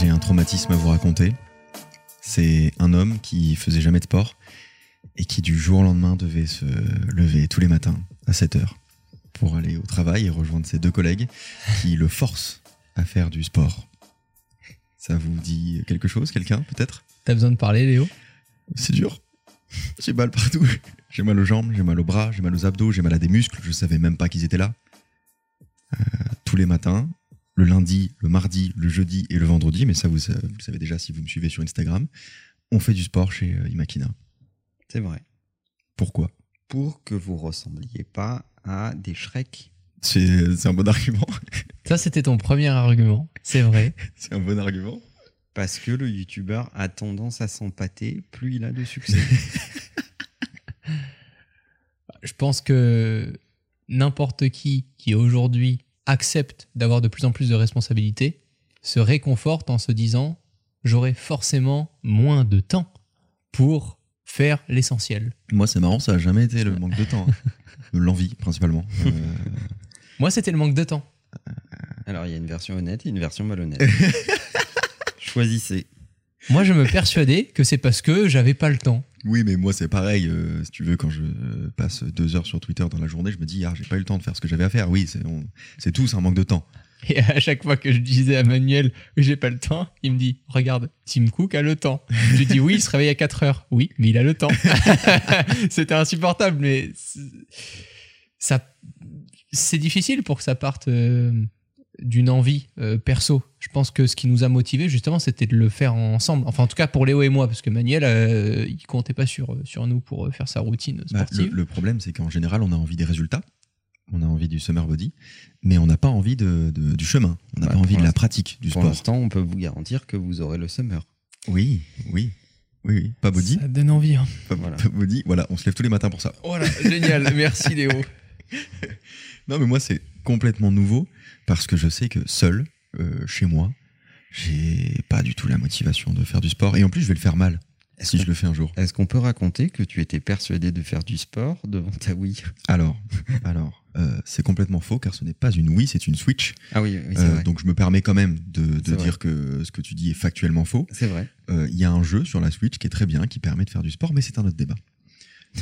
J'ai un traumatisme à vous raconter. C'est un homme qui faisait jamais de sport et qui du jour au lendemain devait se lever tous les matins à 7 heures pour aller au travail et rejoindre ses deux collègues qui le forcent à faire du sport. Ça vous dit quelque chose, quelqu'un peut-être? T'as besoin de parler, Léo? C'est dur. J'ai mal partout. J'ai mal aux jambes, j'ai mal aux bras, j'ai mal aux abdos, j'ai mal à des muscles. Je savais même pas qu'ils étaient là. Euh, tous les matins, le lundi, le mardi, le jeudi et le vendredi, mais ça vous, sa- vous le savez déjà si vous me suivez sur Instagram, on fait du sport chez euh, Imakina. C'est vrai. Pourquoi? Pour que vous ressembliez pas à des Shrek. C'est c'est un bon argument. Ça, c'était ton premier argument. C'est vrai. C'est un bon argument. Parce que le youtubeur a tendance à s'empâter plus il a de succès. Je pense que n'importe qui qui aujourd'hui accepte d'avoir de plus en plus de responsabilités se réconforte en se disant j'aurai forcément moins de temps pour faire l'essentiel. Moi, c'est marrant, ça a jamais été le manque de temps. hein. L'envie, principalement. Euh, Moi, c'était le manque de temps. Alors il y a une version honnête et une version malhonnête. Choisissez. Moi, je me persuadais que c'est parce que j'avais pas le temps. oui, mais moi, c'est pareil. euh, si tu veux, quand je euh, passe deux heures sur Twitter dans la journée, je me dis, ah, j'ai pas eu le temps de faire ce que j'avais à faire. Oui, c'est tous un manque de temps. Et à chaque fois que je disais à Manuel que j'ai pas le temps, il me dit Regarde, Tim Cook a le temps. Je lui dis Oui, il se réveille à 4 heures. Oui, mais il a le temps. C'était insupportable, mais ça, c'est difficile pour que ça parte euh, d'une envie euh, perso. Je pense que ce qui nous a motivés, justement, c'était de le faire ensemble. Enfin, en tout cas pour Léo et moi, parce que Manuel, euh, il comptait pas sur, sur nous pour euh, faire sa routine Bah, le, sportive. le problème, c'est qu'en général, on a envie des résultats. On a envie du summer body, mais on n'a pas envie de, de- du chemin. On n'a Bah, pas envie pour de la pratique du Pour sport. l'instant, on peut vous garantir que vous aurez le summer. Oui, oui, oui, oui. Pas body, Ça donne envie. hein. pas, Voilà. pas body. Voilà, on se lève tous les matins pour ça. Voilà, génial. Merci Léo. Non, mais moi, c'est complètement nouveau parce que je sais que seul, euh, chez moi, j'ai pas du tout la motivation de faire du sport. Et en plus, je vais le faire mal si je le fais un jour. Est-ce qu'on peut raconter que tu étais persuadé de faire du sport devant ta Wii? Alors, alors, euh, c'est complètement faux car ce n'est pas une Wii, c'est une Switch. Ah oui, oui c'est Euh, vrai. donc, je me permets quand même de, de C'est vrai. dire que ce que tu dis est factuellement faux. C'est vrai. Euh, Il y a un jeu sur la Switch qui est très bien, qui permet de faire du sport, mais c'est un autre débat.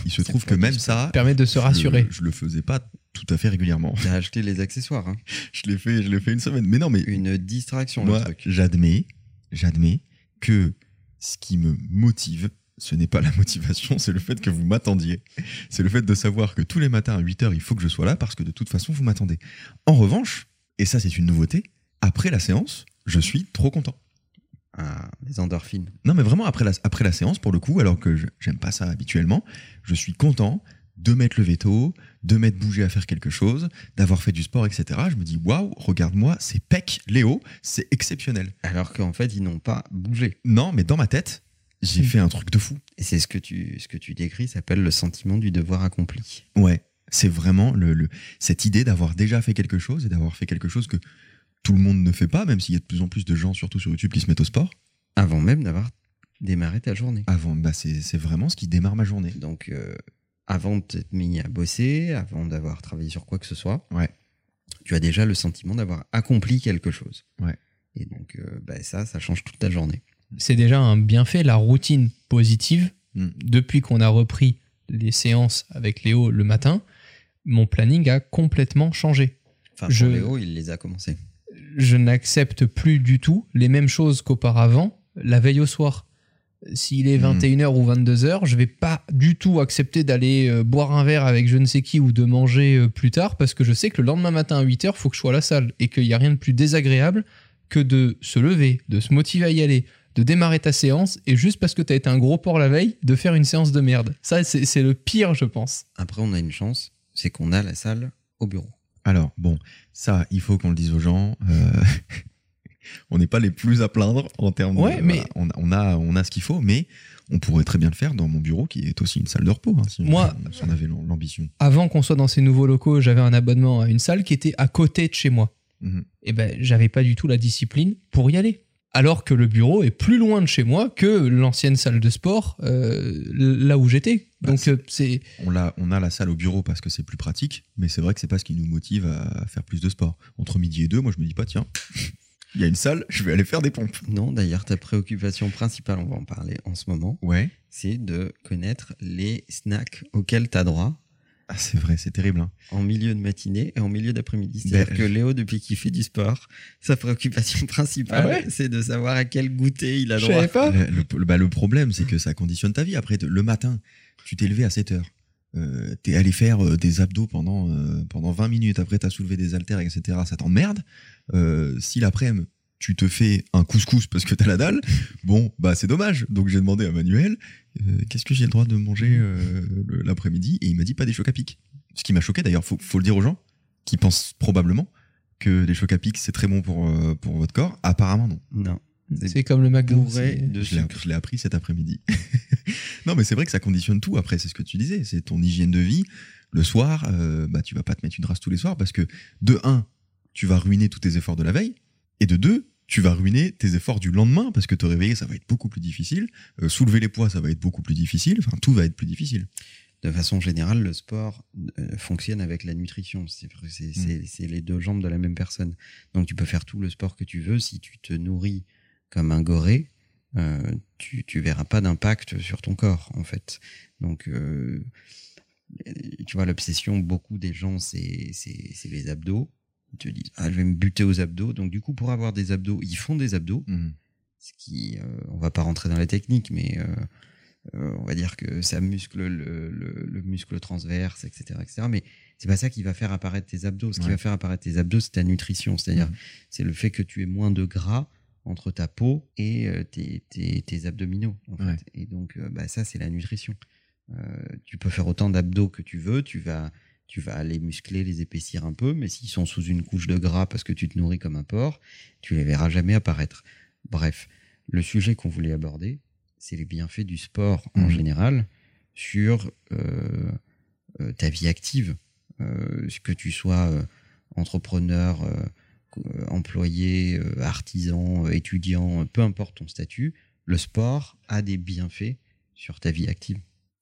Il se trouve que même ça, Permet de se je le- rassurer. Je, le faisais pas tout à fait régulièrement. T'as acheté les accessoires. hein. Je l'ai fait, je l'ai fait une semaine. Mais non, mais Une distraction, moi, le truc. j'admets, j'admets que ce qui me motive, ce n'est pas la motivation, c'est le fait que vous m'attendiez. C'est le fait de savoir que tous les matins à 8h, il faut que je sois là parce que de toute façon, vous m'attendez. En revanche, et ça c'est une nouveauté, après la séance, je suis trop content. Les endorphines. Non, mais vraiment, après la, après la séance, pour le coup, alors que j'aime pas ça habituellement, je suis content de m'être levé tôt, de m'être bougé à faire quelque chose, d'avoir fait du sport, etc. Je me dis, waouh, regarde-moi, c'est pec, Léo, c'est exceptionnel. Alors qu'en fait, ils n'ont pas bougé. Non, mais dans ma tête, j'ai fait un truc de fou. Et c'est ce que tu, ce que tu décris s'appelle le sentiment du devoir accompli. Ouais, c'est vraiment le, le- cette idée d'avoir déjà fait quelque chose et d'avoir fait quelque chose que tout le monde ne fait pas, même s'il y a de plus en plus de gens, surtout sur YouTube, qui se mettent au sport. Avant même d'avoir démarré ta journée. Avant, bah c'est c'est vraiment ce qui démarre ma journée. Donc, euh, avant de t'être mis à bosser, avant d'avoir travaillé sur quoi que ce soit, Ouais. tu as déjà le sentiment d'avoir accompli quelque chose. Ouais. Et donc, euh, bah, ça, ça change toute ta journée. c'est déjà un bienfait, la routine positive. Mm. Depuis qu'on a repris les séances avec Léo le matin, mon planning a complètement changé. Enfin, Je- Léo, il les a commencés. Je n'accepte plus du tout les mêmes choses qu'auparavant, la veille au soir. S'il est Mm. 21h ou 22h, je vais pas du tout accepter d'aller euh, boire un verre avec je ne sais qui ou de manger euh, plus tard parce que je sais que le lendemain matin à 8h, il faut que je sois à la salle et qu'il n'y a rien de plus désagréable que de se lever, de se motiver à y aller, de démarrer ta séance et juste parce que tu as été un gros porc la veille, de faire une séance de merde. Ça, c'est le pire, je pense. Après, on a une chance, c'est qu'on a la salle au bureau. Alors, bon, ça, il faut qu'on le dise aux gens. euh, on n'est pas les plus à plaindre en termes Ouais, de. mais- voilà, on, on a, on a ce qu'il faut, mais on pourrait très bien le faire dans mon bureau, qui est aussi une salle de repos, hein, si, Moi- on, si on avait l'am- l'ambition. Avant qu'on soit dans ces nouveaux locaux, j'avais un abonnement à une salle qui était à côté de chez moi. Mhm. et ben j'avais pas du tout la discipline pour y aller. Alors que le bureau est plus loin de chez moi que l'ancienne salle de sport, euh, là où j'étais. Bah, Donc c'est- euh, c'est On, l'a- on a la salle au bureau parce que c'est plus pratique, mais c'est vrai que c'est pas ce qui nous motive à faire plus de sport. Entre midi et deux, moi je me dis pas, tiens, Il y a une salle, je vais aller faire des pompes. Non, d'ailleurs, ta préoccupation principale, on va en parler en ce moment, Ouais. c'est de connaître les snacks auxquels tu as droit Ah, c'est vrai, c'est terrible. hein. en milieu de matinée et en milieu d'après-midi. C'est-à-dire Ben, que Léo, depuis qu'il fait du sport, sa préoccupation principale, Ah ouais c'est de savoir à quel goûter il a Je droit. savais pas. Le, le- bah, le problème, c'est que ça conditionne ta vie. Après, le matin, tu t'es levé à 7 heures. Euh, t'es allé faire euh, des abdos pendant, euh, pendant 20 minutes. Après, t'as soulevé des haltères, etc. Ça t'emmerde. Euh, si l'après-midi, tu te fais un couscous parce que t'as la dalle, bon, bah c'est dommage. Donc j'ai demandé à Manuel, euh, qu'est-ce que j'ai le droit de manger euh, l'après-midi? Et il m'a dit pas des chocs à pic. Ce qui m'a choqué d'ailleurs, faut, faut le dire aux gens qui pensent probablement que des chocs à pic c'est très bon pour, euh, pour votre corps. Apparemment non. Non. C'est comme le McDo. De Je l'ai, sucre. je l'ai appris cet après-midi. non, mais c'est vrai que ça conditionne tout. Après, c'est ce que tu disais, c'est ton hygiène de vie. Le soir, euh, bah, tu vas pas te mettre une race tous les soirs parce que de un, tu vas ruiner tous tes efforts de la veille, et de deux, tu vas ruiner tes efforts du lendemain parce que te réveiller, ça va être beaucoup plus difficile. Euh, soulever les poids, ça va être beaucoup plus difficile. Enfin, tout va être plus difficile. De façon générale, le sport euh, fonctionne avec la nutrition. C'est Mm. c'est- les deux jambes de la même personne. Donc tu peux faire tout le sport que tu veux. Si tu te nourris comme un goré, euh, tu, tu verras pas d'impact sur ton corps, en fait. Donc, tu vois, l'obsession, beaucoup des gens, c'est les abdos. Ils te disent, ah, je vais me buter aux abdos. Donc, du coup, pour avoir des abdos, ils font des abdos. Mhm. Ce qui, euh, on va pas rentrer dans la technique, mais euh, euh, on va dire que ça muscle le, le- le muscle transverse, etc., etc. Mais c'est pas ça qui va faire apparaître tes abdos. Ce qui va faire apparaître tes abdos, c'est ta nutrition. C'est-à-dire, Mhm. c'est le fait que tu aies moins de gras entre ta peau et tes, tes- tes abdominaux. en fait. Ouais. Et donc, bah, ça, c'est la nutrition. Euh, tu peux faire autant d'abdos que tu veux. Tu vas, tu vas les muscler, les épaissir un peu, mais s'ils sont sous une couche de gras parce que tu te nourris comme un porc, tu les verras jamais apparaître. Bref, le sujet qu'on voulait aborder, c'est les bienfaits du sport en Mhm. général sur euh, euh, ta vie active. Euh, que tu sois entrepreneur, employé, artisan, étudiant, peu importe ton statut, le sport a des bienfaits sur ta vie active.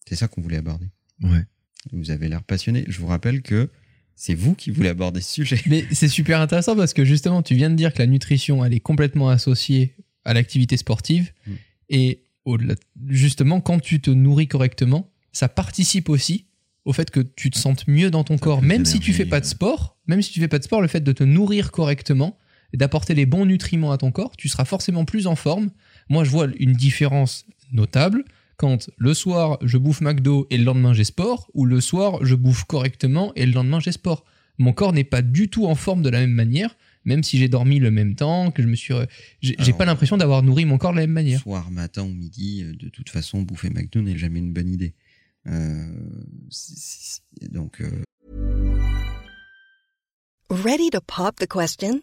C'est ça qu'on voulait aborder. Ouais. Vous avez l'air passionné. Je vous rappelle que c'est vous qui voulez aborder ce sujet. Mais c'est super intéressant parce que justement, tu viens de dire que la nutrition, elle est complètement associée à l'activité sportive. Mm. Et au-delà, justement, quand tu te nourris correctement, ça participe aussi au fait que tu te sentes mieux dans ton Ça corps. Même si tu fais pas de sport, même si tu fais pas de sport, le fait de te nourrir correctement et d'apporter les bons nutriments à ton corps, tu seras forcément plus en forme. Moi, je vois une différence notable quand le soir je bouffe McDo et le lendemain j'ai sport, ou le soir je bouffe correctement et le lendemain j'ai sport. Mon corps n'est pas du tout en forme de la même manière, même si j'ai dormi le même temps, que je me suis. re- J'ai pas l'impression d'avoir nourri mon corps de la même manière. Soir, matin ou midi, euh, de toute façon, bouffer McDo n'est jamais une bonne idée. Euh, donc, euh, Ready to pop the question?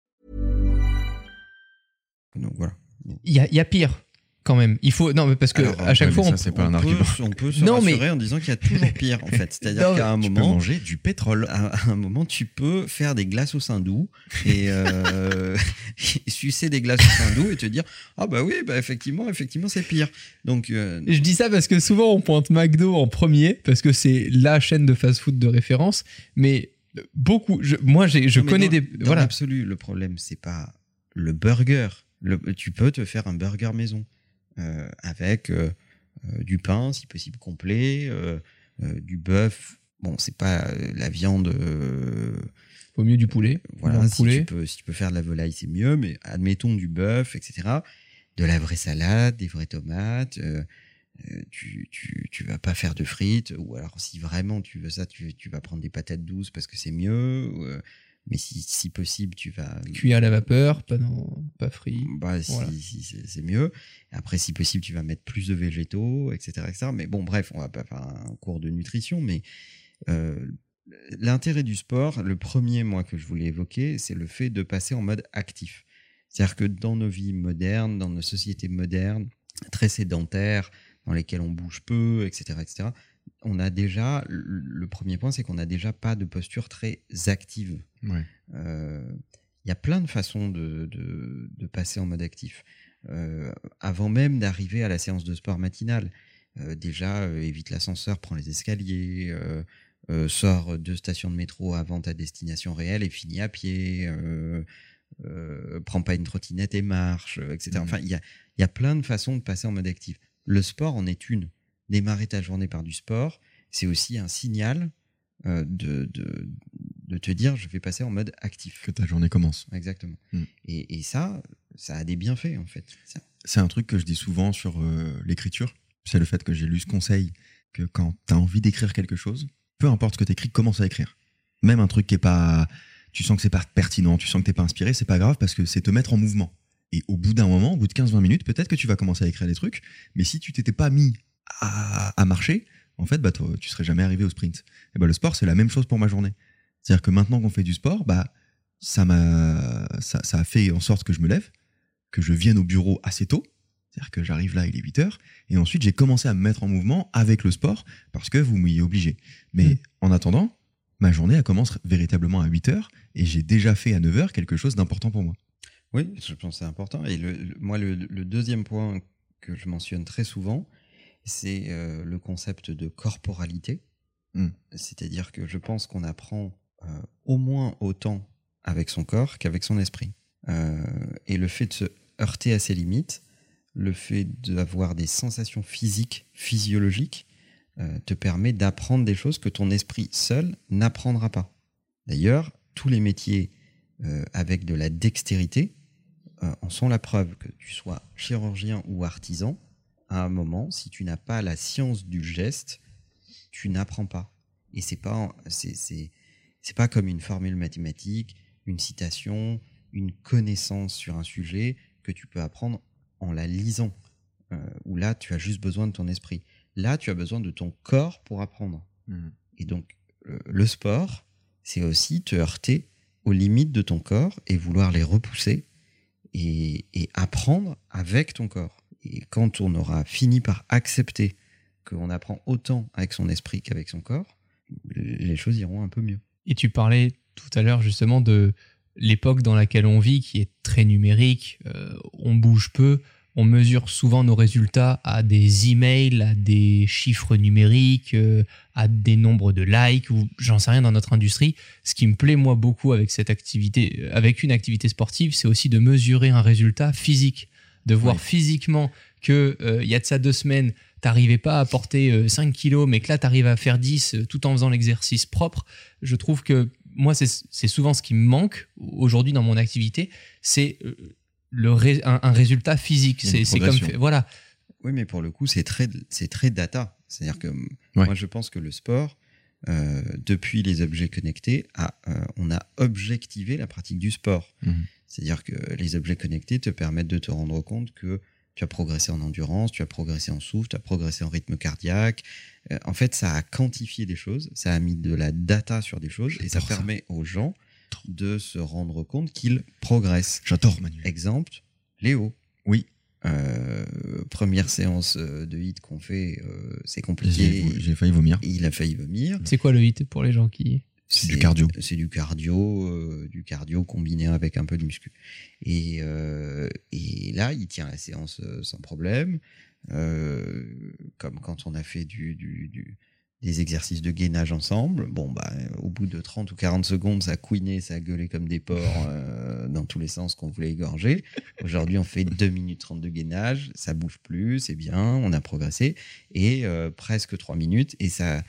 Donc voilà. Il y a, il y a pire quand même. Il faut non mais parce que Alors, à chaque ouais, fois on, ça, c'est pas un on argument. Peut, on peut se Non, mais- rassurer en disant qu'il y a toujours pire, en fait. C'est-à-dire Non, qu'à un Tu peux moment, manger du pétrole. à un moment, tu peux faire des glaces au sein doux et euh, sucer des glaces au sein doux et te dire ah bah oui bah effectivement effectivement c'est pire. Donc euh, Je dis ça parce que souvent on pointe McDo en premier parce que c'est la chaîne de fast-food de référence, mais beaucoup. je- moi, j'ai, je non, connais dans- des dans voilà. l'absolu, le problème c'est pas le burger. Le- tu peux te faire un burger maison euh, avec euh, euh, du pain si possible complet, du bœuf. Bon, c'est pas la viande. Au mieux du poulet. Voilà, si, poulet. Tu peux, si tu peux faire de la volaille, c'est mieux, mais admettons du bœuf, etc. De la vraie salade, des vraies tomates. euh, tu, tu, tu vas pas faire de frites, ou alors si vraiment tu veux ça, tu, tu vas prendre des patates douces parce que c'est mieux. ou, euh, mais si, si possible, tu vas. Cuit à la vapeur, pas dans, pas frit. Bah, si, Voilà. si, c'est c'est mieux. Après, si possible, tu vas mettre plus de végétaux, etc., etc. Mais bon, bref, on va pas faire un cours de nutrition, mais euh, l'intérêt du sport, le premier, moi, que je voulais évoquer, c'est le fait de passer en mode actif. C'est-à-dire que dans nos vies modernes, dans nos sociétés modernes, très sédentaires, dans lesquelles on bouge peu, etc., etc., on a déjà, le premier point, c'est qu'on n'a déjà pas de posture très active. Ouais. Euh, Il y a plein de façons de, de- de passer en mode actif. Euh, avant même d'arriver à la séance de sport matinale, euh, déjà, évite l'ascenseur, prends les escaliers, sors deux stations de métro avant ta destination réelle et finis à pied, prends pas une trottinette et marche, etc. Enfin, il y a, il y a plein de façons de passer en mode actif. Le sport en est une. Démarrer ta journée par du sport, c'est aussi un signal euh, de, de, de te dire je vais passer en mode actif. Que ta journée commence. Exactement. Mm. Et, et ça, ça a des bienfaits en fait. C'est un truc que je dis souvent sur euh, l'écriture. C'est le fait que j'ai lu ce conseil que quand tu as envie d'écrire quelque chose, peu importe ce que tu écris, commence à écrire. Même un truc qui est pas. Tu sens que c'est pas pertinent, tu sens que t'es pas inspiré, c'est pas grave parce que c'est te mettre en mouvement. Et au bout d'un moment, au bout de 15-20 minutes, peut-être que tu vas commencer à écrire des trucs, mais si tu t'étais pas mis à, à marcher, en fait, bah, tu serais jamais arrivé au sprint. Et bah, le sport, c'est la même chose pour ma journée. C'est-à-dire que maintenant qu'on fait du sport, bah, ça m'a, ça, ça a fait en sorte que je me lève, que je vienne au bureau assez tôt. C'est-à-dire que j'arrive là, il est 8 heures. Et ensuite, j'ai commencé à me mettre en mouvement avec le sport parce que vous m'y obligez. Mais Mm. en attendant, ma journée, elle commence véritablement à 8 heures et j'ai déjà fait à 9 heures quelque chose d'important pour moi. Oui, je pense que c'est important. Et le, le- moi, le, le deuxième point que je mentionne très souvent, c'est euh, le concept de corporalité. Mm. C'est-à-dire que je pense qu'on apprend euh, au moins autant avec son corps qu'avec son esprit. Euh, et le fait de se heurter à ses limites, le fait d'avoir des sensations physiques, physiologiques, te permet d'apprendre des choses que ton esprit seul n'apprendra pas. D'ailleurs, tous les métiers avec de la dextérité en sont la preuve que tu sois chirurgien ou artisan, à un moment, si tu n'as pas la science du geste, tu n'apprends pas. Et c'est pas, c'est, c'est, c'est pas comme une formule mathématique, une citation, une connaissance sur un sujet que tu peux apprendre en la lisant. Euh, où là, tu as juste besoin de ton esprit. Là, tu as besoin de ton corps pour apprendre. Et donc, euh, le sport, c'est aussi te heurter aux limites de ton corps et vouloir les repousser et, et apprendre avec ton corps. Et quand on aura fini par accepter qu'on apprend autant avec son esprit qu'avec son corps, les choses iront un peu mieux. Et tu parlais tout à l'heure justement de l'époque dans laquelle on vit, qui est très numérique, euh, on bouge peu, on mesure souvent nos résultats à des emails, à des chiffres numériques, euh, à des nombres de likes, ou j'en sais rien dans notre industrie. Ce qui me plaît moi beaucoup avec cette activité, euh, avec une activité sportive, c'est aussi de mesurer un résultat physique, de voir Oui. physiquement que euh, il y a de ça deux semaines, t'arrivais pas à porter euh, 5 kilos, mais que là t'arrives à faire 10 euh, tout en faisant l'exercice propre. Je trouve que moi, c'est c'est souvent ce qui me manque aujourd'hui dans mon activité, c'est euh, le ré- un, un résultat physique. C'est comme voilà. Oui, mais pour le coup, c'est très, c'est très data. C'est-à-dire que Ouais. moi, je pense que le sport, euh, depuis les objets connectés, a, euh, on a objectivé la pratique du sport. Mhm. C'est-à-dire que les objets connectés te permettent de te rendre compte que tu as progressé en endurance, tu as progressé en souffle, tu as progressé en rythme cardiaque. Euh, en fait, ça a quantifié des choses, ça a mis de la data sur des choses et ça permet aux gens de se rendre compte qu'ils progressent. J'adore Manuel. Exemple, Léo. Oui. Euh, première séance euh, de hit qu'on fait, euh, c'est compliqué. j'ai failli vomir. Il a failli vomir. C'est quoi le hit pour les gens qui C'est du cardio. C'est du cardio, euh, du cardio combiné avec un peu de muscu. Et, euh, et là, il tient la séance euh, sans problème. Comme quand on a fait du, du, du- des exercices de gainage ensemble. Bon, bah, au bout de 30 ou 40 secondes, ça couinait, ça gueulait comme des porcs dans tous les sens qu'on voulait égorger. Aujourd'hui, on fait 2 minutes 30 de gainage, ça bouge plus, c'est bien, on a progressé. Et presque 3 minutes, et ça,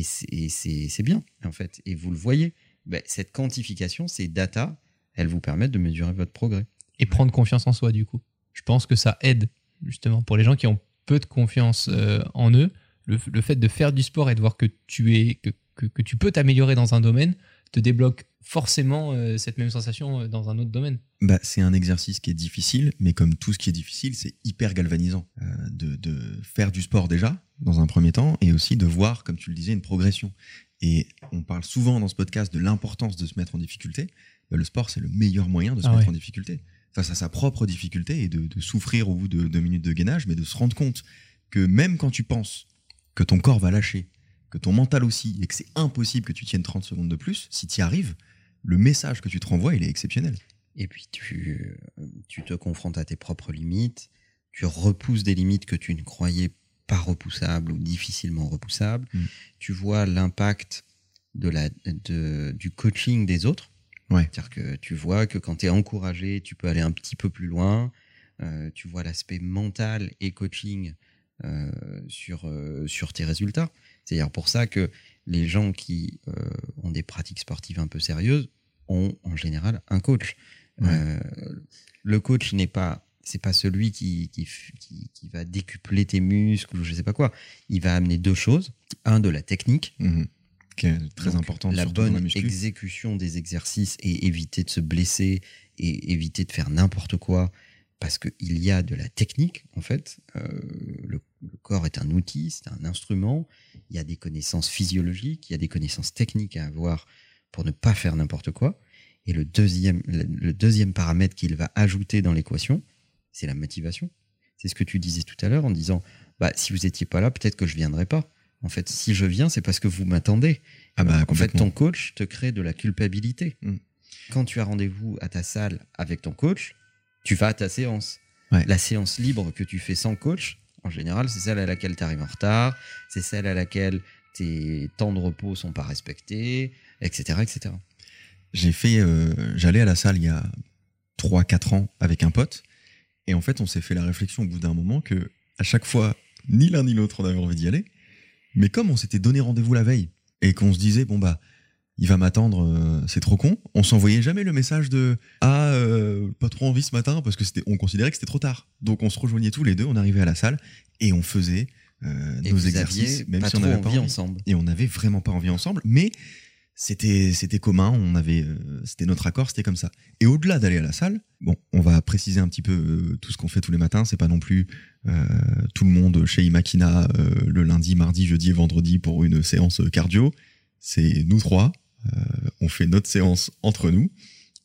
et c'est- bien, en fait. Et vous le voyez. Ben, cette quantification, ces data, elles vous permettent de mesurer votre progrès. et prendre confiance en soi du coup. Je pense que ça aide justement pour les gens qui ont peu de confiance euh, en eux. Le, le fait de faire du sport et de voir que tu es que, que tu peux t'améliorer dans un domaine te débloque forcément euh, cette même sensation euh, dans un autre domaine. Bah, c'est un exercice qui est difficile, mais comme tout ce qui est difficile, c'est hyper galvanisant. Euh, de, de faire du sport déjà, dans un premier temps, et aussi de voir, comme tu le disais, une progression. Et on parle souvent dans ce podcast de l'importance de se mettre en difficulté. Bah, le sport, c'est le meilleur moyen de se Ah mettre ouais. en difficulté. face à sa propre difficulté et de, de souffrir au bout de deux minutes de gainage, mais de se rendre compte que même quand tu penses que ton corps va lâcher, que ton mental aussi, et que c'est impossible que tu tiennes 30 secondes de plus, si tu y arrives, le message que tu te renvoies, il est exceptionnel. Et puis tu, tu te confrontes à tes propres limites, tu repousses des limites que tu ne croyais pas repoussables ou difficilement repoussables. Mm. Tu vois l'impact de la, de, du coaching des autres. Ouais. C'est-à-dire que tu vois que quand tu es encouragé, tu peux aller un petit peu plus loin. Euh, tu vois l'aspect mental et coaching euh, sur, euh, sur tes résultats. C'est d'ailleurs pour ça que les gens qui euh, ont des pratiques sportives un peu sérieuses ont en général un coach. Ouais. Euh, le coach n'est pas c'est pas celui qui, qui, qui, qui va décupler tes muscles ou je sais pas quoi. Il va amener deux choses. Un, de la technique. Mhm. Qui est très Donc, important. La bonne exécution des exercices et éviter de se blesser et éviter de faire n'importe quoi parce qu'il y a de la technique en fait. Euh, le, le corps est un outil, c'est un instrument. Il y a des connaissances physiologiques, il y a des connaissances techniques à avoir pour ne pas faire n'importe quoi. Et le deuxième, le, deuxième paramètre qu'il va ajouter dans l'équation, c'est la motivation. C'est ce que tu disais tout à l'heure en disant, bah, si vous n'étiez pas là, peut-être que je viendrais pas. En fait, si je viens, c'est parce que vous m'attendez. Ah bah, en fait, ton coach te crée de la culpabilité. Mm. Quand tu as rendez-vous à ta salle avec ton coach, tu vas à ta séance. Ouais. La séance libre que tu fais sans coach, en général, c'est celle à laquelle tu arrives en retard, c'est celle à laquelle tes temps de repos sont pas respectés, etc., etc. J'ai fait, euh, j'allais à la salle il y a 3-4 ans avec un pote, et en fait, on s'est fait la réflexion au bout d'un moment que à chaque fois, ni l'un ni l'autre on avait envie d'y aller, mais comme on s'était donné rendez-vous la veille et qu'on se disait bon bah il va m'attendre, euh, c'est trop con, on s'envoyait jamais le message de ah euh, pas trop envie ce matin parce que c'était, on considérait que c'était trop tard. Donc on se rejoignait tous les deux, on arrivait à la salle et on faisait euh, Et nos exercices, même si on n'avait pas envie ensemble. et on n'avait vraiment pas envie ensemble, mais c'était c'était commun, on avait c'était notre accord, c'était comme ça. Et au-delà d'aller à la salle, bon, on va préciser un petit peu tout ce qu'on fait tous les matins, c'est pas non plus tout le monde chez Imakina le lundi, mardi, jeudi et vendredi pour une séance cardio, c'est nous trois, on fait notre séance entre nous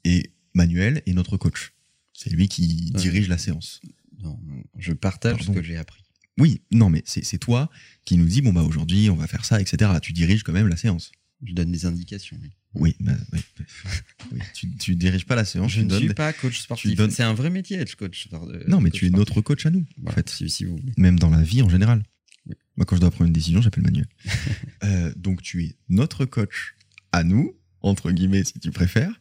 et Manuel est notre coach. C'est lui qui Ouais. dirige la séance. Non, je partage Pardon. ce que j'ai appris. Oui, non mais c'est toi qui nous dis bon bah aujourd'hui on va faire ça, etc. Tu diriges quand même la séance. Je donne des indications. oui. Oui, bah, oui, oui. Tu, tu diriges pas la séance. Je tu ne donnes suis pas coach sportif. donnes- C'est un vrai métier, être coach. euh, Non, mais coach tu es sportif. notre coach à nous, en fait. si, si vous voulez. Même dans la vie en général. Moi, quand je dois prendre une décision, j'appelle Manuel. Euh, donc, tu es notre coach à nous, entre guillemets, si tu préfères.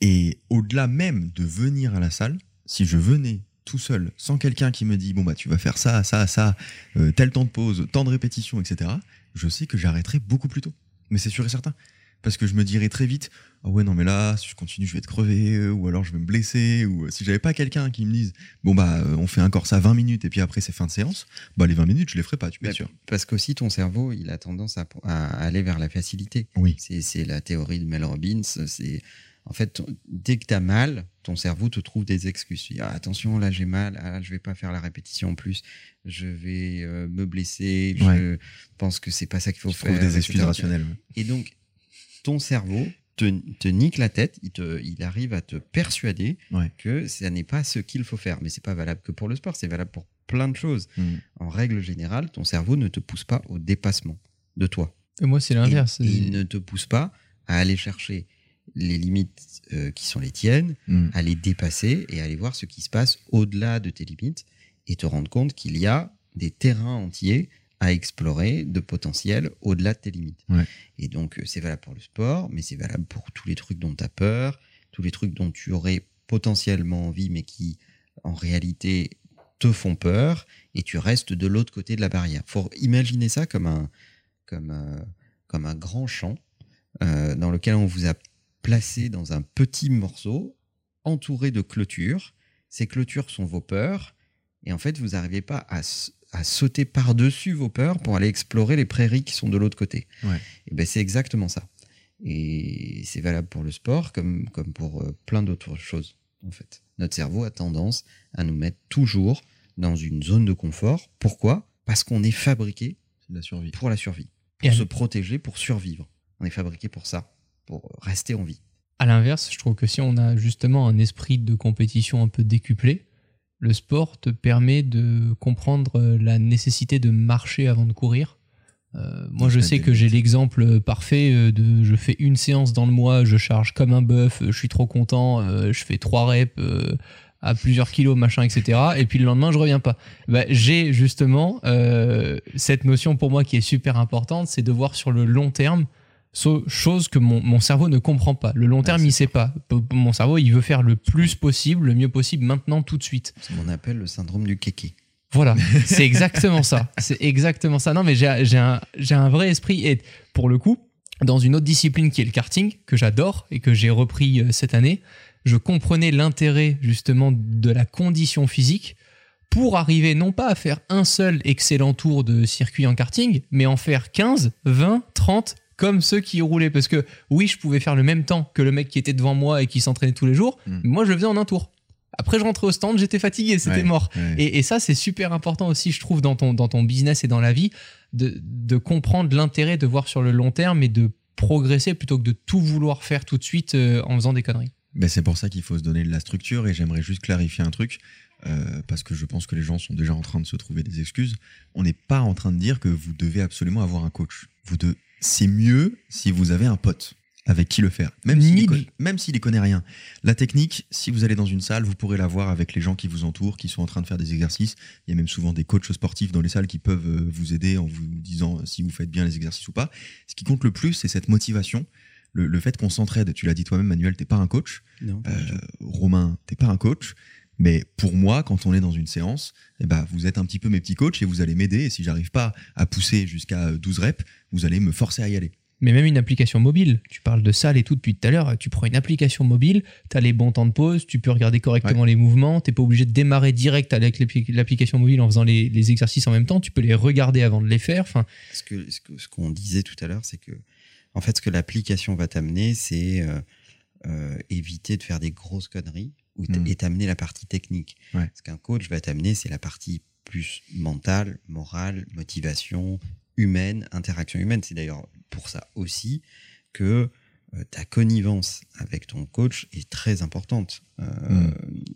Et au-delà même de venir à la salle, si je venais tout seul, sans quelqu'un qui me dit, bon, bah, tu vas faire ça, ça, ça, euh, tel temps de pause, tant de répétitions, etc., je sais que j'arrêterai beaucoup plus tôt. Mais c'est sûr et certain. Parce que je me dirais très vite, ah ouais, non, mais là, si je continue, je vais être crevé, euh, ou alors je vais me blesser, ou euh, si j'avais pas quelqu'un qui me dise, bon, bah, euh, on fait encore ça 20 minutes, et puis après, c'est fin de séance, bah, les 20 minutes, je les ferai pas, tu peux Bah, être sûr. Parce qu'aussi, ton cerveau, il a tendance à, à aller vers la facilité. Oui. C'est la théorie de Mel Robbins. C'est en fait, dès que tu as mal, ton cerveau te trouve des excuses. Il dit, Ah, attention, là j'ai mal, ah, je vais pas faire la répétition en plus, je vais euh, me blesser, je pense que c'est pas ça qu'il faut Je faire. des excuses rationnelles. Et donc, ton cerveau te, te nique la tête, il, te, il arrive à te persuader Ouais. que ça n'est pas ce qu'il faut faire. Mais c'est pas valable que pour le sport, c'est valable pour plein de choses. Mm. En règle générale, ton cerveau ne te pousse pas au dépassement de toi. Et moi, c'est l'inverse. il ne te pousse pas à aller chercher les limites euh, qui sont les tiennes, Mm. à les dépasser et à aller voir ce qui se passe au-delà de tes limites et te rendre compte qu'il y a des terrains entiers à explorer de potentiel au-delà de tes limites. Ouais. Et donc, euh, c'est valable pour le sport, mais c'est valable pour tous les trucs dont tu as peur, tous les trucs dont tu aurais potentiellement envie, mais qui, en réalité, te font peur, et tu restes de l'autre côté de la barrière. faut imaginer ça comme un, comme, euh, comme un grand champ euh, dans lequel on vous a placé dans un petit morceau, entouré de clôtures. Ces clôtures sont vos peurs, et en fait, vous n'arrivez pas à, à sauter par-dessus vos peurs pour aller explorer les prairies qui sont de l'autre côté. Ouais. Et ben, c'est exactement ça. Et c'est valable pour le sport comme, comme pour euh, plein d'autres choses, en fait. Notre cerveau a tendance à nous mettre toujours dans une zone de confort. Pourquoi? Parce qu'on est fabriqué la survie. pour la survie, Et pour à- se protéger, pour survivre. On est fabriqué pour ça, pour rester en vie. À l'inverse, je trouve que si on a justement un esprit de compétition un peu décuplé, le sport te permet de comprendre euh, la nécessité de marcher avant de courir. Euh, moi, je sais que j'ai l'exemple parfait euh, de je fais une séance dans le mois, je charge comme un bœuf, je suis trop content, euh, je fais trois reps euh, à plusieurs kilos, machin, etc. Et puis le lendemain, je reviens pas. Bah, j'ai justement cette notion pour moi qui est super importante, c'est de voir sur le long terme chose que mon, mon cerveau ne comprend pas. Le long terme, c'est il sait pas. Mon cerveau, il veut faire le plus possible, le mieux possible, maintenant, tout de suite. Ce qu'on appelle le syndrome du kéké. Voilà, c'est exactement ça. C'est exactement ça. Non, mais j'ai un, un vrai esprit. Et pour le coup, dans une autre discipline qui est le karting, que j'adore et que j'ai repris euh, cette année, je comprenais l'intérêt justement de la condition physique pour arriver non pas à faire un seul excellent tour de circuit en karting, mais en faire 15, 20, 30 comme ceux qui roulaient. Parce que oui, je pouvais faire le même temps que le mec qui était devant moi et qui s'entraînait tous les jours, Mm. mais moi je le faisais en un tour. Après, je rentrais au stand, j'étais fatigué, c'était Ouais, mort. ouais. Et, et ça, c'est super important aussi, je trouve, dans ton, dans ton business et dans la vie, de, de comprendre l'intérêt de voir sur le long terme et de progresser plutôt que de tout vouloir faire tout de suite euh, en faisant des conneries. Ben, c'est pour ça qu'il faut se donner de la structure et j'aimerais juste clarifier un truc euh, parce que je pense que les gens sont déjà en train de se trouver des excuses. On n'est pas en train de dire que vous devez absolument avoir un coach. Vous de... C'est mieux si vous avez un pote avec qui le faire, même s'il de- même s'il y connaît rien. La technique, si vous allez dans une salle, vous pourrez la voir avec les gens qui vous entourent, qui sont en train de faire des exercices. Il y a même souvent des coachs sportifs dans les salles qui peuvent euh, vous aider en vous disant si vous faites bien les exercices ou pas. Ce qui compte le plus, c'est cette motivation, le, le fait qu'on s'entraide. Tu l'as dit toi-même, Manuel, t'es pas un coach. Non, pas Euh. Romain, t'es pas un coach, mais pour moi, quand on est dans une séance, eh ben, vous êtes un petit peu mes petits coachs et vous allez m'aider. Et si j'arrive pas à pousser jusqu'à 12 reps, vous allez me forcer à y aller. Mais même une application mobile, tu parles de salle et tout depuis tout à l'heure, tu prends une application mobile, tu as les bons temps de pause, tu peux regarder correctement les mouvements, t'es pas obligé de démarrer direct avec l'appli- l'application mobile en faisant les, les exercices en même temps, tu peux les regarder avant de les faire. Enfin, Ce que ce que- ce qu'on disait tout à l'heure, c'est que en fait, ce que l'application va t'amener, c'est euh, euh, éviter de faire des grosses conneries ou t- Mm. et t'amener la partie technique. Ouais. Ce qu'un coach va t'amener, c'est la partie plus mentale, morale, motivation humaine, interaction humaine. C'est d'ailleurs pour ça aussi que euh, ta connivence avec ton coach est très importante. Euh,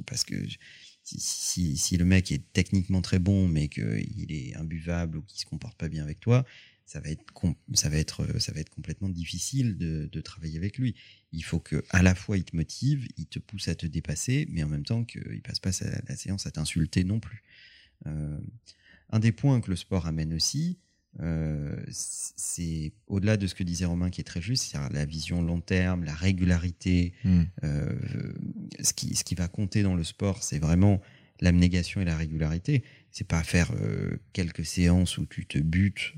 Parce que si, si, si le mec est techniquement très bon, mais qu'il est imbuvable ou qu'il se comporte pas bien avec toi, ça va être, ça va être, ça va être complètement difficile de, de travailler avec lui. Il faut que à la fois il te motive, il te pousse à te dépasser, mais en même temps qu'il passe pas sa- la séance à t'insulter non plus. Euh, un des points que le sport amène aussi, euh, c'est au-delà de ce que disait Romain qui est très juste, c'est la vision long terme, la régularité. Euh, ce, qui, ce qui va compter dans le sport, c'est vraiment l'abnégation et la régularité. C'est pas faire quelques séances où tu te butes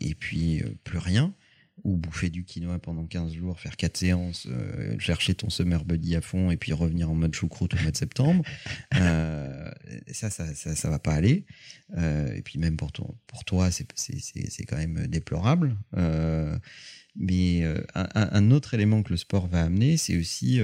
et puis plus rien, ou bouffer du quinoa pendant 15 jours, faire quatre séances, euh, chercher ton summer buddy à fond et puis revenir en mode choucroute au mois de septembre. Euh, ça, ça, ça, ça va pas aller. Euh, et puis même pour, ton, pour toi, c'est quand même déplorable. Mais un, autre élément que le sport va amener, c'est aussi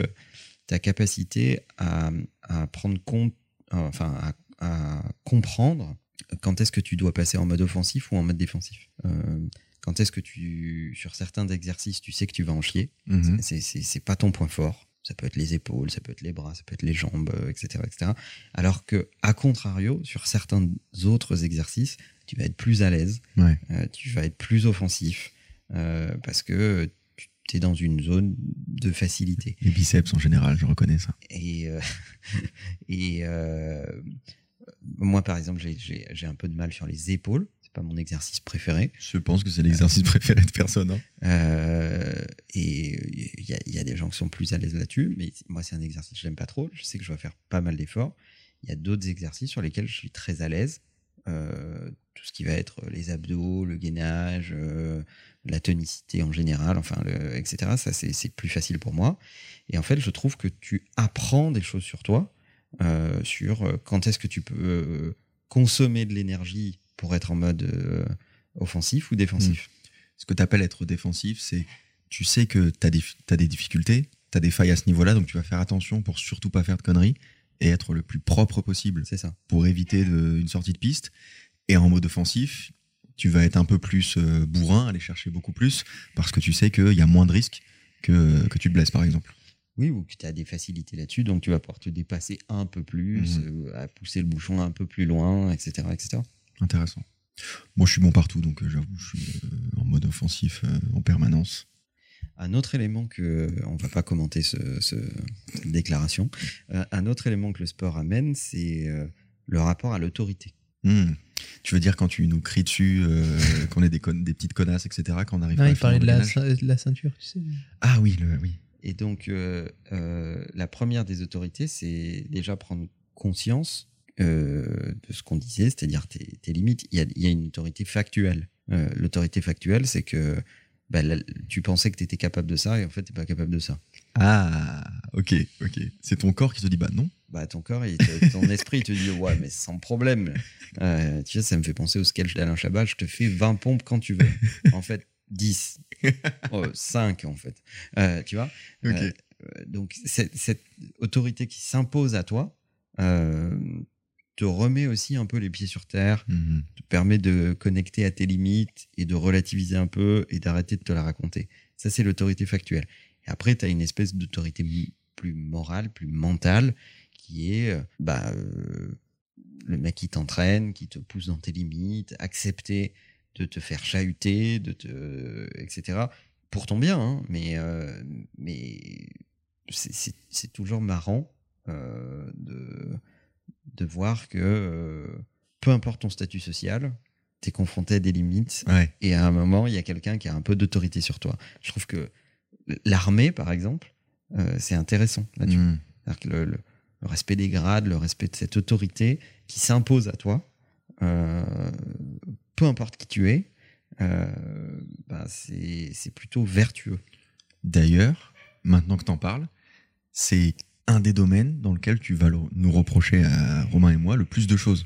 ta capacité à, à prendre compte, enfin à, à comprendre quand est-ce que tu dois passer en mode offensif ou en mode défensif. Euh, quand est-ce que tu, sur certains exercices, tu sais que tu vas en chier? Mhm. C'est- pas ton point fort. Ça peut être les épaules, ça peut être les bras, ça peut être les jambes, euh, etc., etc. Alors que, à contrario, sur certains autres exercices, tu vas être plus à l'aise, Ouais. euh, tu vas être plus offensif, euh, parce que tu es dans une zone de facilité. Les biceps en général, je reconnais ça. Et, euh, et moi, par exemple, j'ai un peu de mal sur les épaules. Pas mon exercice préféré. Je pense que c'est l'exercice préféré de personne. hein. Euh, et il y a, il y a des gens qui sont plus à l'aise là-dessus, mais moi, c'est un exercice que j'aime pas trop. Je sais que je dois faire pas mal d'efforts. Il y a d'autres exercices sur lesquels je suis très à l'aise. Euh, tout ce qui va être les abdos, le gainage, euh, la tonicité en général, enfin, le, etc. Ça, c'est plus facile pour moi. Et en fait, je trouve que tu apprends des choses sur toi, sur quand est-ce que tu peux consommer de l'énergie pour être en mode euh, offensif ou défensif? Ce que tu appelles être défensif, c'est tu sais que tu as, des difficultés, tu as des failles à ce niveau-là, donc tu vas faire attention pour surtout pas faire de conneries et être le plus propre possible C'est ça. pour éviter de- une sortie de piste. Et en mode offensif, tu vas être un peu plus euh, bourrin, aller chercher beaucoup plus, parce que tu sais qu'il y a moins de risques que, que tu te blesses, par exemple. Oui, ou que tu as des facilités là-dessus, donc tu vas pouvoir te dépasser un peu plus, Mhm. euh, à pousser le bouchon un peu plus loin, etc. etc. Intéressant. Moi, je suis bon partout, donc euh, j'avoue, je suis euh, en mode offensif euh, en permanence. Un autre élément que, on va pas commenter ce, ce- cette déclaration, un autre élément que le sport amène, c'est le rapport à l'autorité. Hmm. Tu veux dire quand tu nous cries dessus, euh, qu'on est des, con- des petites connasses, etc., quand on arrive Non, pas à il parlait de la, de la ceinture, tu sais. Ah oui, le, oui. Et donc, euh, euh, la première des autorités, c'est déjà prendre conscience euh, de ce qu'on disait, c'est-à-dire tes, tes limites. Il y, a, il y a une autorité factuelle. Euh, L'autorité factuelle, c'est que bah, là, tu pensais que tu étais capable de ça et en fait, tu n'es pas capable de ça. Ah, ok, ok. C'est ton corps qui te dit bah non. Bah, ton corps, et ton esprit te dit ouais, mais sans problème. Euh, tu sais, ça me fait penser au sketch d'Alain Chabat je te fais 20 pompes quand tu veux. En fait, 10. Oh, 5 en fait. Euh, tu vois donc cette, cette autorité qui s'impose à toi te remet aussi un peu les pieds sur terre, Mhm. te permet de connecter à tes limites et de relativiser un peu et d'arrêter de te la raconter. Ça, c'est l'autorité factuelle. Et après, tu as une espèce d'autorité plus morale, plus mentale, qui est euh, bah, euh, le mec qui t'entraîne, qui te pousse dans tes limites, accepter de te faire chahuter, de te, etc. Pour ton bien, hein, mais, euh, mais c'est- toujours marrant de, de voir que euh, peu importe ton statut social, tu es confronté à des limites Ouais. et à un moment, il y a quelqu'un qui a un peu d'autorité sur toi. Je trouve que l'armée, par exemple, euh, c'est intéressant là-dessus. Que le, le- le respect des grades, le respect de cette autorité qui s'impose à toi, euh, peu importe qui tu es, bah, c'est c'est plutôt vertueux. D'ailleurs, maintenant que t'en parles, c'est un des domaines dans lequel tu vas nous reprocher à Romain et moi le plus de choses.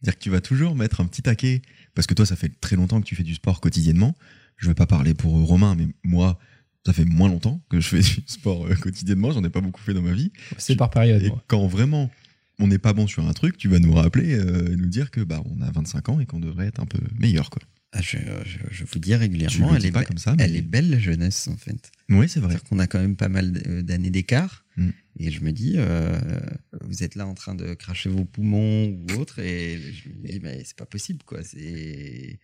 C'est-à-dire que tu vas toujours mettre un petit taquet, parce que toi, ça fait très longtemps que tu fais du sport quotidiennement. Je vais pas parler pour Romain, mais moi, ça fait moins longtemps que je fais du sport euh, quotidiennement. J'en ai pas beaucoup fait dans ma vie. C'est par période. Et moi. quand vraiment on n'est pas bon sur un truc, tu vas nous rappeler euh, et nous dire que bah on a 25 ans et qu'on devrait être un peu meilleur quoi. Ah, je, je- je vous dis régulièrement, le elle dis est, pas be- comme ça, mais elle est belle la jeunesse en fait. oui c'est vrai. C'est-à-dire qu'on a quand même pas mal d'années d'écart. Mm. Et je me dis, euh, vous êtes là en train de cracher vos poumons ou autre. Et je me dis, mais c'est pas possible quoi. C'est,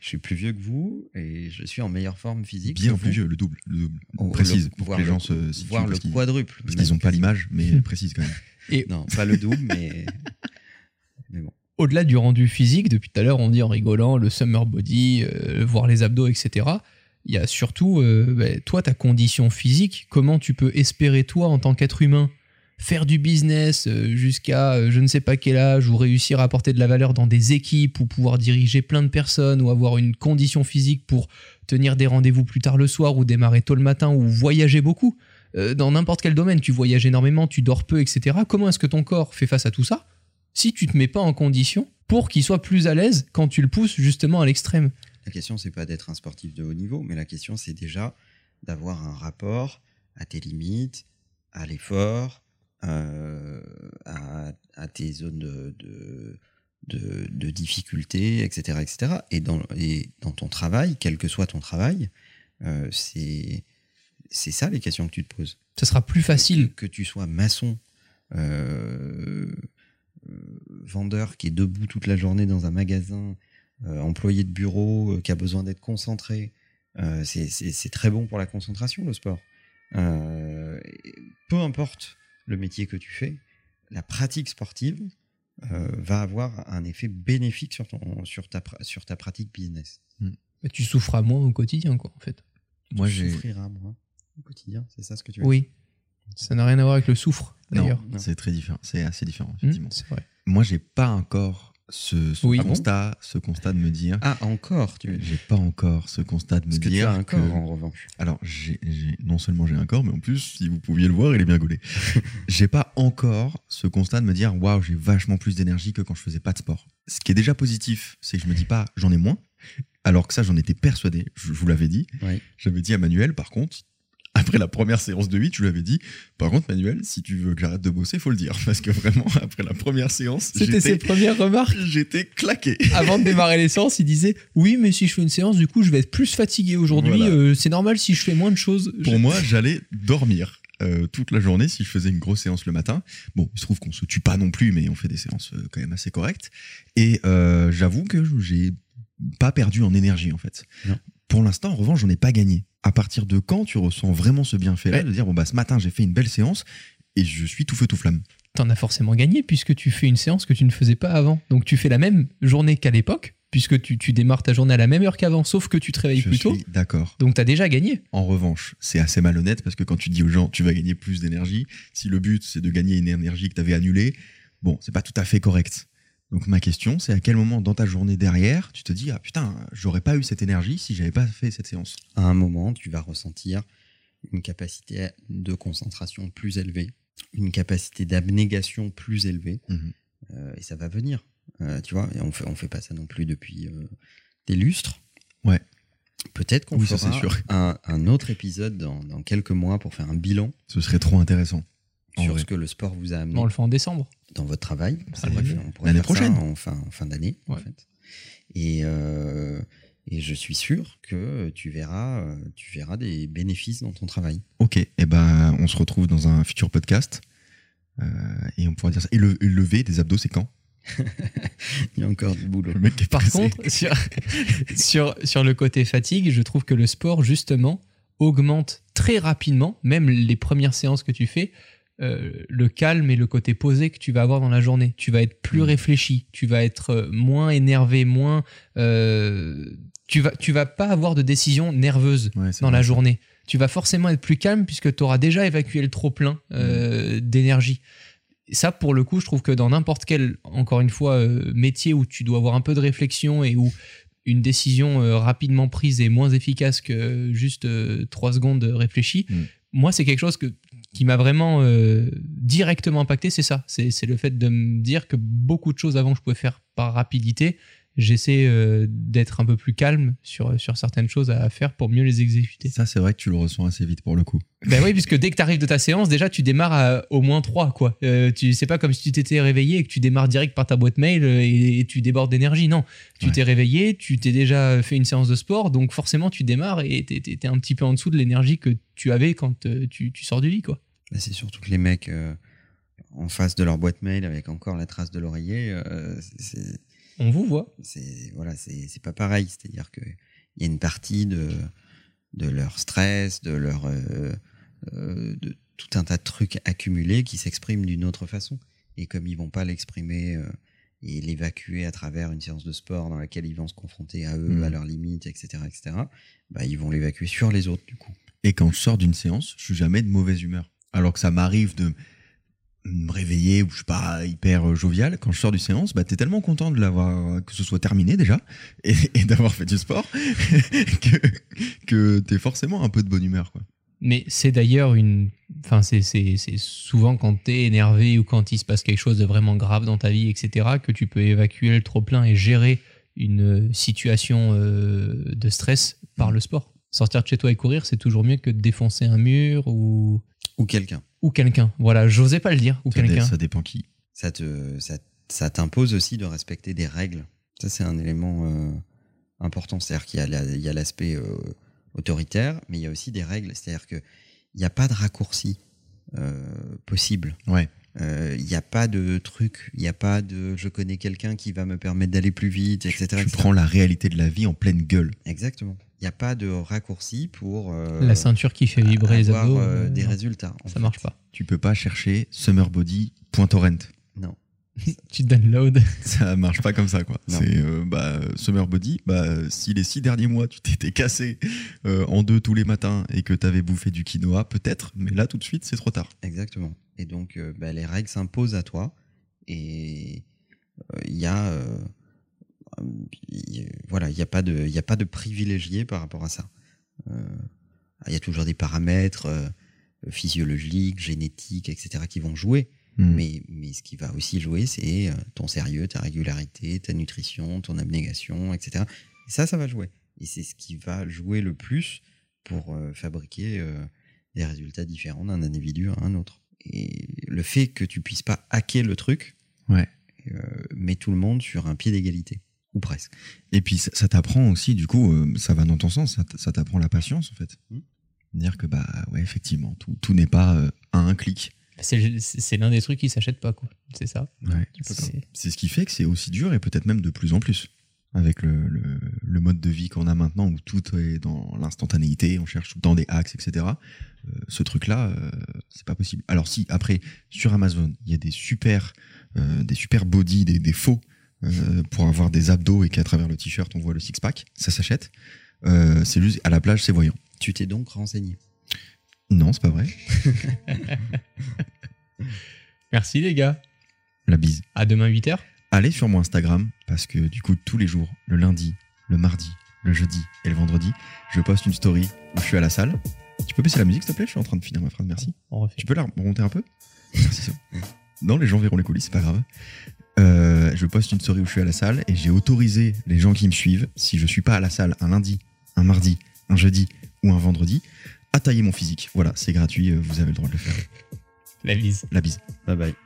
je suis plus vieux que vous et je suis en meilleure forme physique. Bien que plus vous. vieux, le double, le double. Oh, précise le- pour voir que les le- gens se situent Voir le quadruple. Parce qu'ils n'ont pas l'image, mais précise quand même. Non, pas le double, mais. mais bon. Au-delà du rendu physique, depuis tout à l'heure, on dit en rigolant le summer body, euh, voir les abdos, etc. Il y a surtout, euh, bah, toi, ta condition physique, comment tu peux espérer, toi, en tant qu'être humain, faire du business euh, jusqu'à euh, je ne sais pas quel âge, ou réussir à apporter de la valeur dans des équipes, ou pouvoir diriger plein de personnes, ou avoir une condition physique pour tenir des rendez-vous plus tard le soir, ou démarrer tôt le matin, ou voyager beaucoup. Dans n'importe quel domaine, tu voyages énormément, tu dors peu, etc. Comment est-ce que ton corps fait face à tout ça si tu te mets pas en condition pour qu'il soit plus à l'aise quand tu le pousses justement à l'extrême? La question, c'est pas d'être un sportif de haut niveau, mais la question, c'est déjà d'avoir un rapport à tes limites, à l'effort, euh, à, à tes zones de, de, de, de difficulté, etc., etc. Et dans, et dans ton travail, quel que soit ton travail, euh, c'est c'est ça les questions que tu te poses. Ça sera plus facile. Que, que tu sois maçon, euh, vendeur qui est debout toute la journée dans un magasin, employé de bureau euh, qui a besoin d'être concentré, euh, c'est- c'est c'est très bon pour la concentration, le sport. Euh, peu importe le métier que tu fais, la pratique sportive euh, va avoir un effet bénéfique sur, ton, sur, ta, sur ta pratique business. Bah, tu souffras moins au quotidien, quoi, en fait. Moi tu j'ai. souffriras moins au quotidien, c'est ça ce que tu veux Oui. Ça n'a rien à voir avec le soufre, d'ailleurs. Non, c'est très différent. C'est assez différent Hmm, effectivement. c'est vrai. Moi j'ai pas encore ce, ce Oui. constat, ce constat de me dire. Ah, encore tu dire J'ai pas encore ce constat de me Parce que tu dire as un que- corps en revanche. Alors, non seulement j'ai un corps, mais en plus, si vous pouviez le voir, il est bien gaulé. j'ai pas encore ce constat de me dire, waouh, j'ai vachement plus d'énergie que quand je faisais pas de sport. Ce qui est déjà positif, c'est que je me dis pas, j'en ai moins. Alors que ça, j'en étais persuadé. Je, je vous l'avais dit. Oui. J'avais dit à Manuel, par contre, après la première séance de 8, je lui avais dit Par contre, Manuel, si tu veux que j'arrête de bosser, faut le dire. Parce que vraiment, après la première séance, C'était ses j'étais, premières remarques. j'étais claqué. Avant de démarrer les séances, il disait Oui, mais si je fais une séance, du coup, je vais être plus fatigué aujourd'hui. Voilà. Euh, c'est normal si je fais moins de choses. Pour moi, j'allais dormir. euh, toute la journée si je faisais une grosse séance le matin. Bon, il se trouve qu'on se tue pas non plus, mais on fait des séances euh, quand même assez correctes. Et euh, j'avoue que j'ai pas perdu en énergie en fait. Non. Pour l'instant, en revanche, j'en ai pas gagné. À partir de quand tu ressens vraiment ce bienfait-là Ouais. de dire bon bah ce matin j'ai fait une belle séance et je suis tout feu tout flamme. T'en as forcément gagné puisque tu fais une séance que tu ne faisais pas avant. Donc tu fais la même journée qu'à l'époque, puisque tu, tu démarres ta journée à la même heure qu'avant, sauf que tu te réveilles Je plus tôt. suis d'accord. Donc t'as déjà gagné. En revanche, c'est assez malhonnête parce que quand tu dis aux gens tu vas gagner plus d'énergie, si le but c'est de gagner une énergie que tu avais annulée, bon, c'est pas tout à fait correct. Donc ma question, c'est à quel moment dans ta journée derrière, tu te dis ah putain, j'aurais pas eu cette énergie si j'avais pas fait cette séance? À un moment, tu vas ressentir une capacité de concentration plus élevée, une capacité d'abnégation plus élevée, Mhm. euh, et ça va venir. Euh, tu vois, et on fait, on fait pas ça non plus depuis euh, des lustres. Ouais. Peut-être qu'on Oui, fera sûr. Un, un autre épisode dans, dans quelques mois pour faire un bilan Ce serait trop intéressant. Sur vrai. ce que le sport vous a amené On le fait en décembre. dans votre travail. On pourrait L'année prochaine. en fin, en fin d'année, en fait. Et, euh, et je suis sûr que tu verras, euh, tu verras des bénéfices dans ton travail. Ok, et ben on se retrouve dans un futur podcast euh, et on pourra dire ça. Et le, lever des abdos, c'est quand? Il y a encore du boulot. Par pressé. contre, sur, sur, sur le côté fatigue, je trouve que le sport, justement, augmente très rapidement, même les premières séances que tu fais, euh, le calme et le côté posé que tu vas avoir dans la journée. Tu vas être plus Mm. réfléchi, tu vas être euh, moins énervé, moins... euh, tu vas, tu vas pas avoir de décision nerveuse Ouais, dans la journée. Tu vas forcément être plus calme puisque tu auras déjà évacué le trop-plein euh, d'énergie. Ça, pour le coup, je trouve que dans n'importe quel, encore une fois, métier où tu dois avoir un peu de réflexion et où une décision rapidement prise est moins efficace que juste trois secondes réfléchies, Mm. moi, c'est quelque chose que, qui m'a vraiment euh, directement impacté, c'est ça. C'est le fait de me dire que beaucoup de choses avant que je pouvais faire par rapidité, j'essaie euh, d'être un peu plus calme sur, sur certaines choses à faire pour mieux les exécuter. Ça, c'est vrai que tu le ressens assez vite pour le coup. Ben oui, puisque dès que tu arrives de ta séance, déjà tu démarres à au moins 3 quoi. Euh, tu c'est pas comme si tu t'étais réveillé et que tu démarres direct par ta boîte mail et, et tu débordes d'énergie. Non, tu Ouais. t'es réveillé, tu t'es déjà fait une séance de sport, donc forcément tu démarres et t'es, t'es un petit peu en dessous de l'énergie que tu avais quand tu, tu sors du lit quoi. Bah, c'est surtout que les mecs euh, en face de leur boîte mail avec encore la trace de l'oreiller, euh, On vous voit. c'est voilà, c'est c'est pas pareil. C'est-à-dire que il y a une partie de de leur stress, de leur euh, euh, de tout un tas de trucs accumulés qui s'expriment d'une autre façon. Et comme ils vont pas l'exprimer euh, et l'évacuer à travers une séance de sport dans laquelle ils vont se confronter à eux, à leurs limites, etc., etc., bah, ils vont l'évacuer sur les autres du coup. Et quand je sors d'une séance, je suis jamais de mauvaise humeur. Alors que ça m'arrive de me réveiller ou je suis pas hyper euh, jovial. Quand je sors du séance, bah, t'es tellement content de l'avoir, que ce soit terminé déjà et, et d'avoir fait du sport que, que t'es forcément un peu de bonne humeur. Quoi. Mais c'est d'ailleurs une. Enfin, c'est, souvent quand t'es énervé ou quand il se passe quelque chose de vraiment grave dans ta vie, etc., que tu peux évacuer le trop-plein et gérer une situation euh, de stress par le sport. Sortir de chez toi et courir, c'est toujours mieux que de défoncer un mur ou, Ou quelqu'un. ou quelqu'un. Voilà, j'osais pas le dire, ou quelqu'un. ça dépend qui. ça te ça, ça t'impose aussi de respecter des règles. Ça c'est un élément euh, important, c'est-à-dire qu'il y a la- il y a l'aspect euh, autoritaire, mais il y a aussi des règles, c'est-à-dire que il n'y a pas de raccourci euh, possible. Ouais. Euh, Il n'y a pas de truc, il n'y a pas de je connais quelqu'un qui va me permettre d'aller plus vite, etc. Tu etc. prends la réalité de la vie en pleine gueule. Exactement. Il n'y a pas de raccourci pour euh, La ceinture qui fait vibrer les abdos. euh, euh, des non, résultats. ça fait. marche pas. Tu peux pas chercher summer body point torrent. Non. tu download. Ça marche pas comme ça, quoi. C'est euh, bah, Summer Body. Bah, si les six derniers mois tu t'étais cassé euh, en deux tous les matins et que t'avais bouffé du quinoa, peut-être. Mais là, tout de suite, c'est trop tard. Exactement. Et donc, euh, bah, les règles s'imposent à toi. Et euh, il y a, voilà, il n'y a pas de, il a pas de privilégié par rapport à ça. Euh, Il y a toujours des paramètres euh, physiologiques, génétiques, etc., qui vont jouer. Hmm. Mais, mais ce qui va aussi jouer, c'est euh, ton sérieux, ta régularité, ta nutrition, ton abnégation, etc. Et ça, ça va jouer. Et c'est ce qui va jouer le plus pour euh, fabriquer des résultats différents d'un individu à un autre. Et le fait que tu puisses pas hacker le truc Ouais. met tout le monde sur un pied d'égalité. Ou presque. Et puis ça, ça t'apprend aussi, du coup, euh, ça va dans ton sens, ça, t'apprend la patience en fait. Mm. Dire que bah ouais, effectivement, tout, tout n'est pas euh, à un clic. C'est c'est l'un des trucs qui s'achètent pas, quoi. C'est ça. Ouais. C'est- ce qui fait que c'est aussi dur et peut-être même de plus en plus. Avec le, le, le mode de vie qu'on a maintenant où tout est dans l'instantanéité, on cherche tout le temps des hacks, etc. Euh, ce truc-là, euh, c'est pas possible. Alors si après sur Amazon, il y a des super, euh, des super body, des, des faux euh, pour avoir des abdos et qu'à travers le t-shirt on voit le six pack, ça s'achète. Euh, c'est juste à la plage, c'est voyant. Tu t'es donc renseigné? Non, c'est pas vrai. Merci les gars. La bise. À demain 8h. allez sur mon Instagram parce que du coup tous les jours, le lundi, le mardi, le jeudi et le vendredi, je poste une story où je suis à la salle. Tu peux baisser la musique s'il te plaît? Je suis en train de finir ma phrase, merci. On refait. Tu peux la remonter un peu? Merci. Non, les gens verront les coulisses, c'est pas grave. Euh, je poste une story où je suis à la salle et j'ai autorisé les gens qui me suivent, si je suis pas à la salle un lundi, un mardi, un jeudi ou un vendredi, à tailler mon physique. Voilà, c'est gratuit, euh, vous avez le droit de le faire. La bise. La bise. Bye bye.